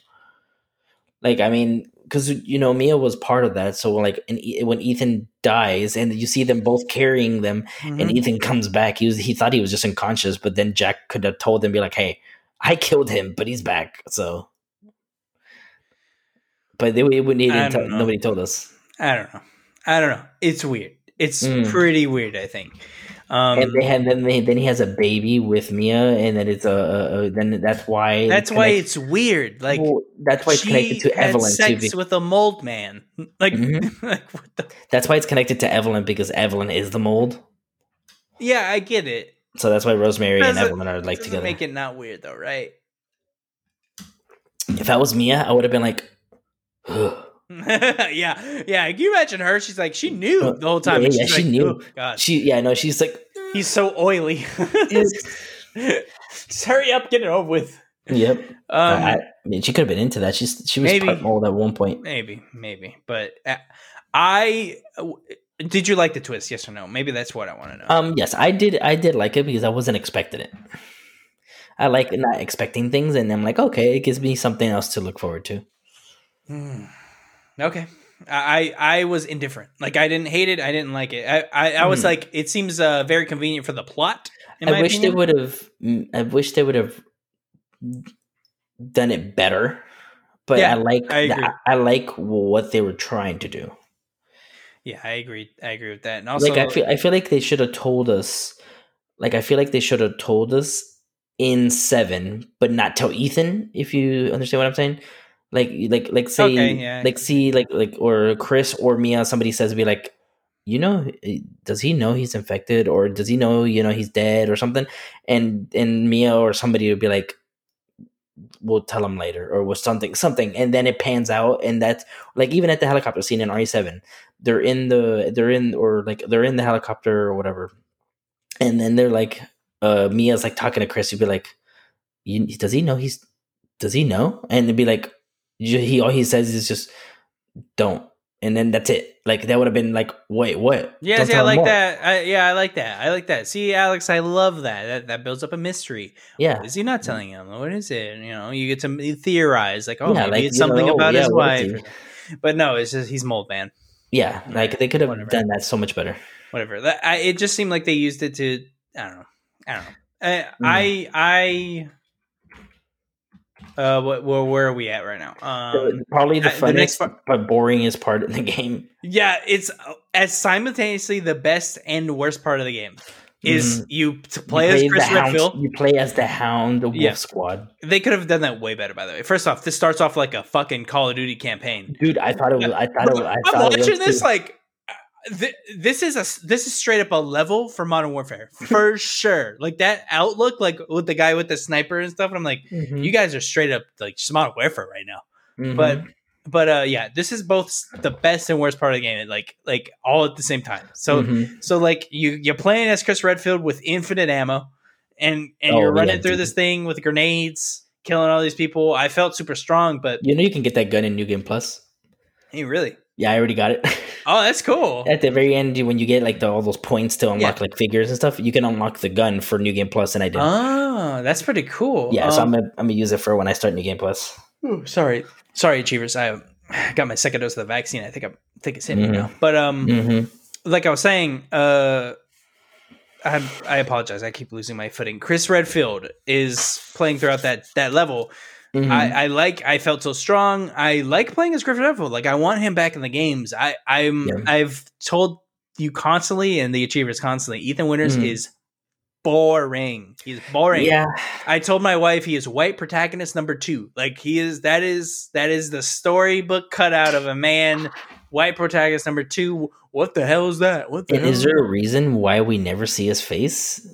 Like I mean, because you know Mia was part of that. So like, and E- when Ethan dies, and you see them both carrying them, and Mhm. Ethan comes back, he was he thought he was just unconscious, but then Jack could have told him, be like, "Hey, I killed him, but he's back." So, but they, it wouldn't. Even tell, nobody told us. I don't know. I don't know. It's weird. It's Mm. pretty weird. I think. Um, and they had then they then he has a baby with Mia, and then it's a, a, a then that's why that's why it's weird. Like well, that's why it's connected to Evelyn sex with a mold man. Like, Mhm. like what the? That's why it's connected to Evelyn because Evelyn is the mold. Yeah, I get it. So that's why Rosemary and Evelyn are like together. make it not weird though, right? if I was Mia, I would have been like, Ugh. yeah, yeah. Can you imagine her? She's like, she knew Uh, the whole time. yeah, yeah, she like, knew. "Oh, she yeah no she's like he's so oily. Just hurry up, get it over with. yep. Um, I, I mean, she could have been into that. She's she was maybe. mold at one point. maybe, maybe, but uh, I did you like the twist? Yes or no? Maybe that's what I want to know. Um, yes, I did. I did like it because I wasn't expecting it. I like not expecting things, and I'm like, okay, it gives me something else to look forward to. Hmm. Okay. I I was indifferent. Like I didn't hate it. I didn't like it. I I, I was Mhm. like, it seems uh, very convenient for the plot. In my I wish they would have. I wish they would have done it better. But Yeah, I like. I the- I, like what they were trying to do. Yeah, I agree. I agree with that. And also, like I feel. I feel like they should have told us. Like I feel like they should have told us in seven, but not tell Ethan. If you understand what I'm saying. Like, like, like, say, Okay, yeah. like, see, like, like, or Chris or Mia, somebody says, be like, you know, does he know he's infected, or does he know, you know, he's dead, or something? And and Mia or somebody would be like, we'll tell him later or was something something and then it pans out and that's like even at the helicopter scene in RE7 they're in the they're in or like they're in the helicopter or whatever and then they're like uh Mia's like talking to Chris you'd be like you, does he know he's does he know and it'd be like he all he says is just don't and then that's it. Like that would have been like, wait, what? Yeah, see, I like more. that. I, yeah, I like that. I like that. See, Alex, I love that. That that builds up a mystery. Yeah, what is he not telling him? What is it? You know, you get to theorize, like, oh, yeah, maybe like, it's something know, about yeah, his wife. But no, it's just he's mold man. Yeah, like they could have Whatever. done that so much better. Whatever. That, I, it just seemed like they used it to. I don't know. I don't know. I, mm. I, I uh, what, where, where are we at right now? Um, Probably the funnest, the next part, but boringest part in the game. Yeah, it's uh, as simultaneously the best and worst part of the game. Is mm. you play, you play as Chris Redfield? You play as the Hound, the Wolf yeah. Squad. They could have done that way better, by the way. First off, this starts off like a fucking Call of Duty campaign, dude. I thought it was. I thought it. Was, I I'm thought watching this too. like this is a this is straight up a level for Modern Warfare for sure. Like that outlook, like with the guy with the sniper and stuff. And I'm like, mm-hmm. you guys are straight up like just Modern Warfare right now. Mm-hmm. But but uh yeah, this is both the best and worst part of the game, like like all at the same time. So mm-hmm. so like you you're playing as Chris Redfield with infinite ammo, and and oh, you're running yeah, through dude. this thing with grenades, killing all these people. I felt super strong, but you know you can get that gun in New Game Plus. Hey, really? Yeah, I already got it. Oh, that's cool. At the very end, when you get like the, all those points to unlock yeah. like figures and stuff, you can unlock the gun for New Game Plus, and I did. Oh, that's pretty cool. Yeah, um, so I'm gonna, I'm gonna use it for when I start New Game Plus. Ooh, sorry, sorry, achievers. I got my second dose of the vaccine. I think I'm, I think it's in mm-hmm. now. But um, mm-hmm. like I was saying, uh, I I apologize. I keep losing my footing. Chris Redfield is playing throughout that that level Mm-hmm. I, I, like. I felt so strong. I like playing as Griffin Redfield. Like I want him back in the games. I I'm yeah. I've told you constantly and the achievers constantly. Ethan Winters mm-hmm. is boring. He's boring. Yeah. I told my wife he is white protagonist number two. Like he is. That is that is the storybook cutout of a man. White protagonist number two. What the hell is that? What the and is there a reason why we never see his face?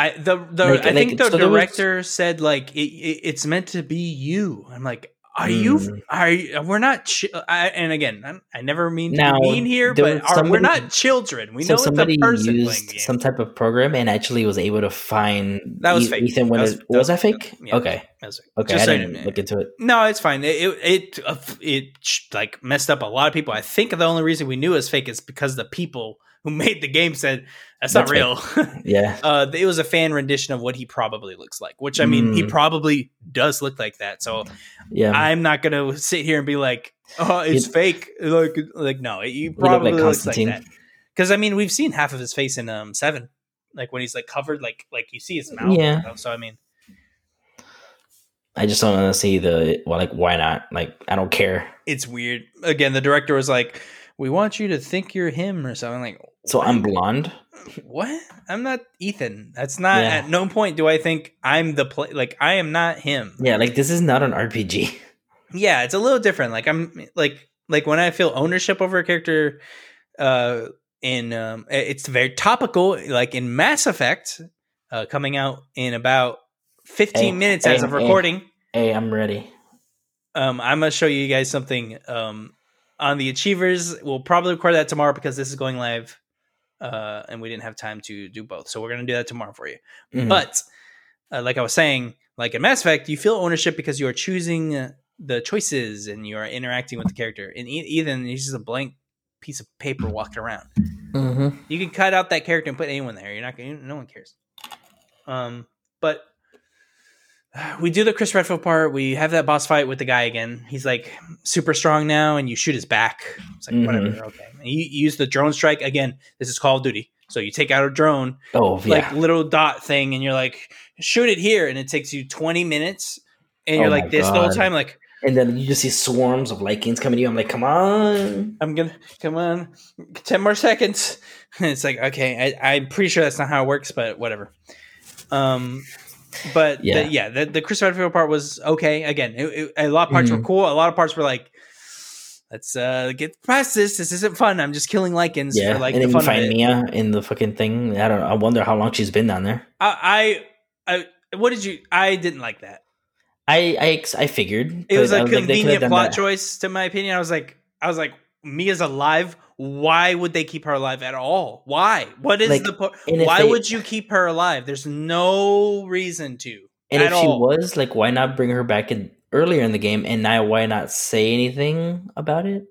I the the like, I think the so director was... said like it, it, it's meant to be you. I'm like, are mm. you? Are you, we're not? Chi- I, and again, I, I never mean to now, mean here, but are, we're not children. We so know somebody it's a person used some type of program and actually was able to find that was fake. Ethan when that was, it, was that fake? Yeah, okay, that was okay. Just I didn't so look into it. No, it's fine. It it it, uh, it like messed up a lot of people. I think the only reason we knew it was fake is because the people who made the game said that's, that's not real. yeah. Uh, it was a fan rendition of what he probably looks like, which I mean, mm. he probably does look like that. So yeah, I'm not going to sit here and be like, oh, it's it, fake. Like, like no, he probably like looks like that. Cause I mean, we've seen half of his face in um seven, like when he's like covered, like, like you see his mouth. Yeah. So, I mean, I just don't want to see the, well, like, why not? Like, I don't care. It's weird. Again, the director was like, we want you to think you're him or something. Like, so I'm blonde. What? I'm not Ethan. That's not. Yeah. At no point do I think I'm the play. Like I am not him. Yeah, like this is not an RPG. Yeah, it's a little different. Like I'm like like when I feel ownership over a character. Uh, in um, it's very topical. Like in Mass Effect, uh, coming out in about 15 hey, minutes hey, as of recording. Hey, hey, I'm ready. Um, I'm gonna show you guys something. Um, on the Achievers, we'll probably record that tomorrow because this is going live uh, and we didn't have time to do both. So we're going to do that tomorrow for you. Mm-hmm. But uh, like I was saying, like in Mass Effect, you feel ownership because you are choosing the choices and you are interacting with the character. And Ethan, he's just a blank piece of paper walking around. Mm-hmm. You can cut out that character and put anyone there. You're not going. No one cares. Um, but we do the Chris Redfield part. We have that boss fight with the guy again. He's like super strong now, and you shoot his back. It's like mm-hmm. whatever, okay. And you, you use the drone strike again. This is Call of Duty, so you take out a drone, oh like little dot thing, and you're like shoot it here, and it takes you 20 minutes, and you're oh like this God. the whole time, like. And then you just see swarms of Lycans coming to you. I'm like, come on. I'm gonna come on. Ten more seconds. And it's like, okay, I, I'm pretty sure that's not how it works, but whatever. Um, but yeah, the, yeah, the, the Chris Redfield part was okay. Again, it, it, a lot of parts mm-hmm. were cool. A lot of parts were like, let's uh, get past this. This isn't fun. I'm just killing Lycans yeah. for like and the then fun find Mia in the fucking thing. I don't. I wonder how long she's been down there. I, I, I, what did you? I didn't like that. I I, I figured It was but I a like, convenient done plot that. choice, to my opinion. I was like, I was like, Mia's alive. Why would they keep her alive at all? Why? What is Like, the po- Why they- would you keep her alive? There's no reason to. And if she all. was like, why not bring her back in earlier in the game? And now why not say anything about it?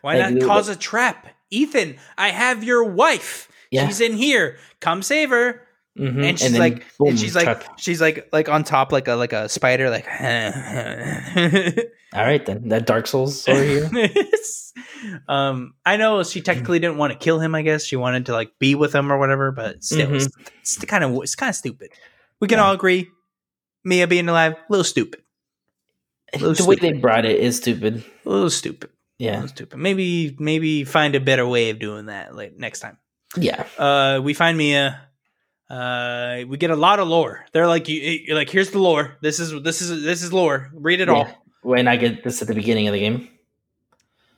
Why like, not cause a trap? Ethan, I have your wife. Yeah. She's in here. Come save her. Mhm. And she's then, like, boom, and she's like, she's like, like on top, like a like a spider, like. all right then, that Dark Souls over here. um, I know she technically didn't want to kill him. I guess she wanted to like be with him or whatever, but still, it's, it's kind of it's kind of stupid. We can Yeah. all agree, Mia being alive, a little stupid, the way they brought it is stupid. a little stupid, a Yeah, little stupid. Maybe maybe find a better way of doing that like next time. yeah. Uh, we find Mia. Uh, we get a lot of lore. They're like, you, you're like, here's the lore. This is this is this is lore. Read it all. When I get this at the beginning of the game,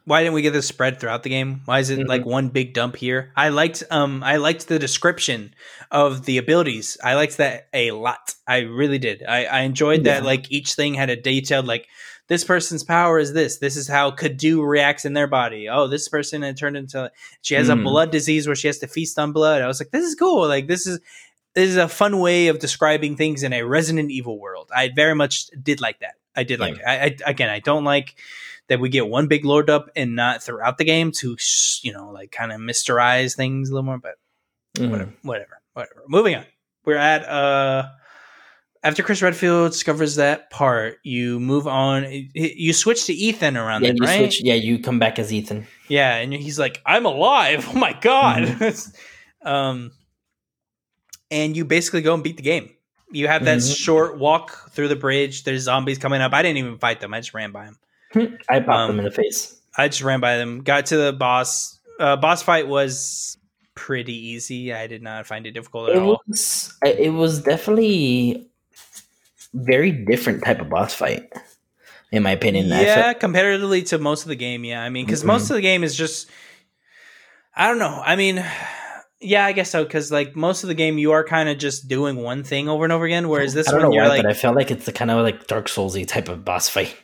why didn't we get this spread throughout the game? Why is it Mhm. like one big dump here? I liked um I liked the description of the abilities. I liked that a lot. I really did. I, I enjoyed that like each thing had a detailed like this person's power is this. This is how Cadou reacts in their body. Oh, this person had turned into she has a Mhm. blood disease where she has to feast on blood. I was like, this is cool. Like this is this is a fun way of describing things in a Resident Evil world. I very much did like that. I did like. it. I, I again, I don't like that we get one big lord up and not throughout the game to you know like kind of mysterize things a little more. But Mhm. whatever, whatever, whatever. Moving on. We're at uh after Chris Redfield discovers that part, you move on. You switch to Ethan around yeah, then, you right? switch. Yeah, you come back as Ethan. Yeah, and he's like, "I'm alive! Oh my god!" Mm-hmm. um, and you basically go and beat the game. You have that Mhm. short walk through the bridge. There's zombies coming up. I didn't even fight them. I just ran by them. I popped Um, them in the face. I just ran by them. Got to the boss. Uh, boss fight was pretty easy. I did not find it difficult at It all. was. It was definitely very different type of boss fight, in my opinion. Yeah, felt- comparatively to most of the game, yeah. I mean, because Mhm. most of the game is just, I don't know. I mean, yeah, I guess so. Because like most of the game, you are kind of just doing one thing over and over again. Whereas this I don't one, know you're why, like, but I felt like it's the kind of like Dark Soulsy type of boss fight.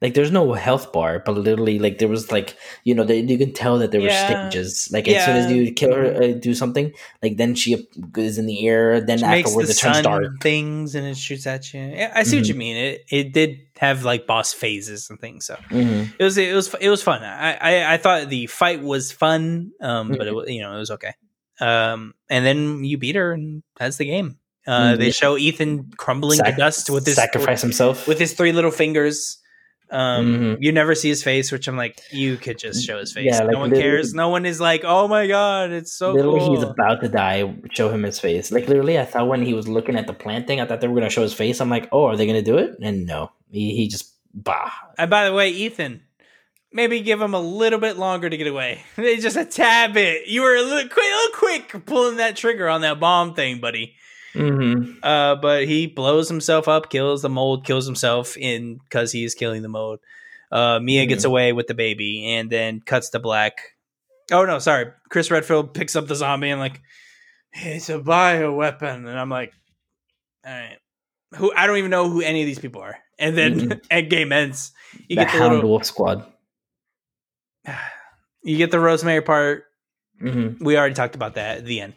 Like there's no health bar, but literally like there was like you know they, you can tell that there Yeah. were stages. Like as soon as you kill her, uh, do something, like then she is in the air. Then it makes the afterwards it turns sun dark. things and it shoots at you. I see what Mhm. you mean. It it did have like boss phases and things. So Mhm. it was it was it was fun. I I, I thought the fight was fun, um, but it Mhm. was you know it was okay. Um, and then you beat her, and that's the game. Uh, they Mhm. show Ethan crumbling to dust with his sacrifice himself. with his three little fingers. Um, Mhm. you never see his face, which I'm like, you could just show his face. Yeah, like no one cares. No one is like, oh my god, it's so literally, cool. he's about to die. Show him his face. Like literally, I thought when he was looking at the plant thing, I thought they were gonna show his face. I'm like, oh, are they gonna do it? And no, he, he just bah. And by the way, Ethan, maybe give him a little bit longer to get away. They just a tad bit. You were a little quick, a little quick pulling that trigger on that bomb thing, buddy. Mm-hmm. Uh, but he blows himself up, kills the mold, kills himself in because he is killing the mold. Uh, Mia gets Mhm. away with the baby and then cuts to black. Oh no, sorry. Chris Redfield picks up the zombie and like, it's a bio weapon, and I'm like, all right, who I don't even know who any of these people are. And then Mhm. at game ends, you the get the Hound little, Wolf Squad. you get the Rosemary part. Mm-hmm. We already talked about that at the end.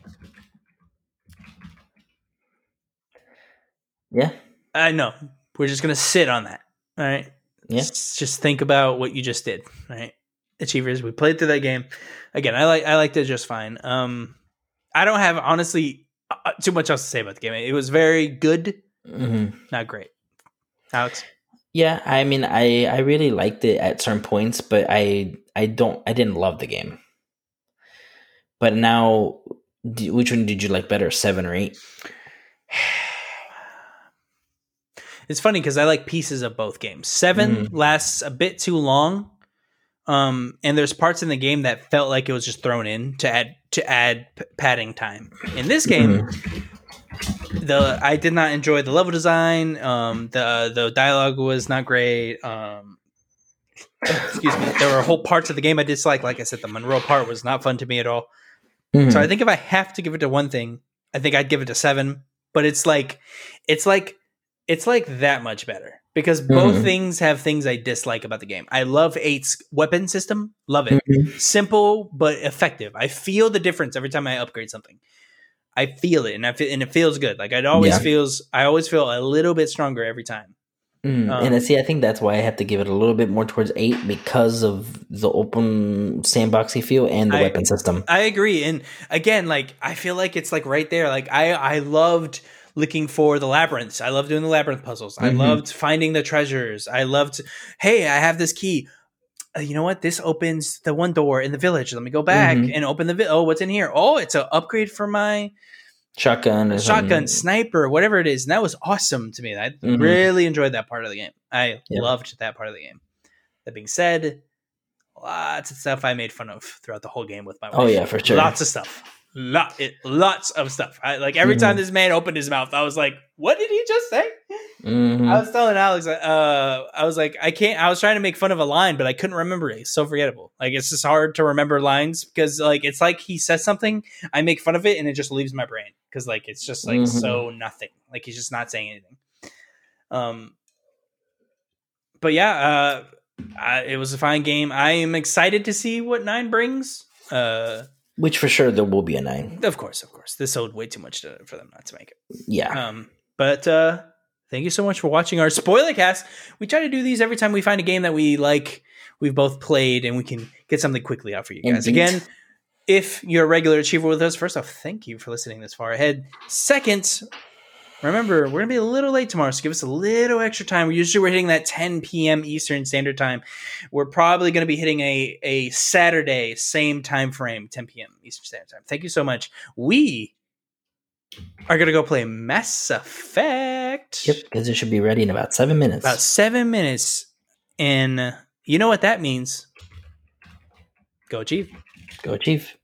Yeah, I know. We're just gonna sit on that. All right. yeah. Just, just think about what you just did. Right. Achievers. We played through that game. Again, I like I liked it just fine. Um, I don't have honestly uh, too much else to say about the game. It was very good, Mm-hmm. not great. Alex. Yeah, I mean, I I really liked it at certain points, but I I don't I didn't love the game. But now, which one did you like better, seven or eight? It's funny because I like pieces of both games. 7 Mhm. lasts a bit too long, um, and there's parts in the game that felt like it was just thrown in to add to add p- padding time. In this game, the I did not enjoy the level design. Um, the the dialogue was not great. Um, excuse me. There were whole parts of the game I disliked. Like I said, the Moreau part was not fun to me at all. Mhm. So I think if I have to give it to one thing, I think I'd give it to seven. But it's like, it's like it's like that much better because both Mhm. things have things I dislike about the game. I love eight's weapon system, love it. Mhm. Simple but effective. I feel the difference every time I upgrade something. I feel it, and I feel, and it feels good. Like it always Yeah. feels. I always feel a little bit stronger every time. Mm, Um, and I see, I think that's why I have to give it a little bit more towards eight because of the open sandboxy feel and the I- weapon system. I agree, and again, like I feel like it's like right there. Like I, I loved looking for the labyrinths. I love doing the labyrinth puzzles. I Mhm. loved finding the treasures. I loved. Hey, I have this key. Uh, you know what? This opens the one door in the village. Let me go back Mhm. and open the. Vi- oh, what's in here? Oh, it's an upgrade for my Shotgun, shotgun, sniper, whatever it is. And that was awesome to me. I Mhm. really enjoyed that part of the game. I Yeah. loved that part of the game. That being said, lots of stuff I made fun of throughout the whole game with my wife. Oh yeah, for sure. Lots of stuff. Lot, it, lots of stuff. I, like every time Mhm. this man opened his mouth, I was like, "What did he just say?" Mhm. I was telling Alex, uh, I was like, I can't. I was trying to make fun of a line, but I couldn't remember it. It's so forgettable. Like it's just hard to remember lines because like it's like he says something, I make fun of it, and it just leaves my brain because like it's just like Mhm. so nothing. Like he's just not saying anything. Um, but yeah, uh, I, it was a fine game. I am excited to see what nine brings. Uh, Which for sure there will be a nine. of course, of course, this owed way too much to, for them not to make it. Yeah. Um, but uh, thank you so much for watching our spoiler cast. We try to do these every time we find a game that we like, we've both played, and we can get something quickly out for you guys. Indeed. Again, if you're a regular achiever with us, first off, thank you for listening this far ahead. Second, remember we're gonna be a little late tomorrow, so give us a little extra time. Usually we're hitting that 10 p.m. Eastern Standard Time. We're probably gonna be hitting a a Saturday same time frame, 10 p.m. Eastern Standard Time. Thank you so much. We are gonna go play Mass Effect. Yep, because it should be ready in about seven minutes. About seven minutes, and you know what that means. Go achieve. Go achieve.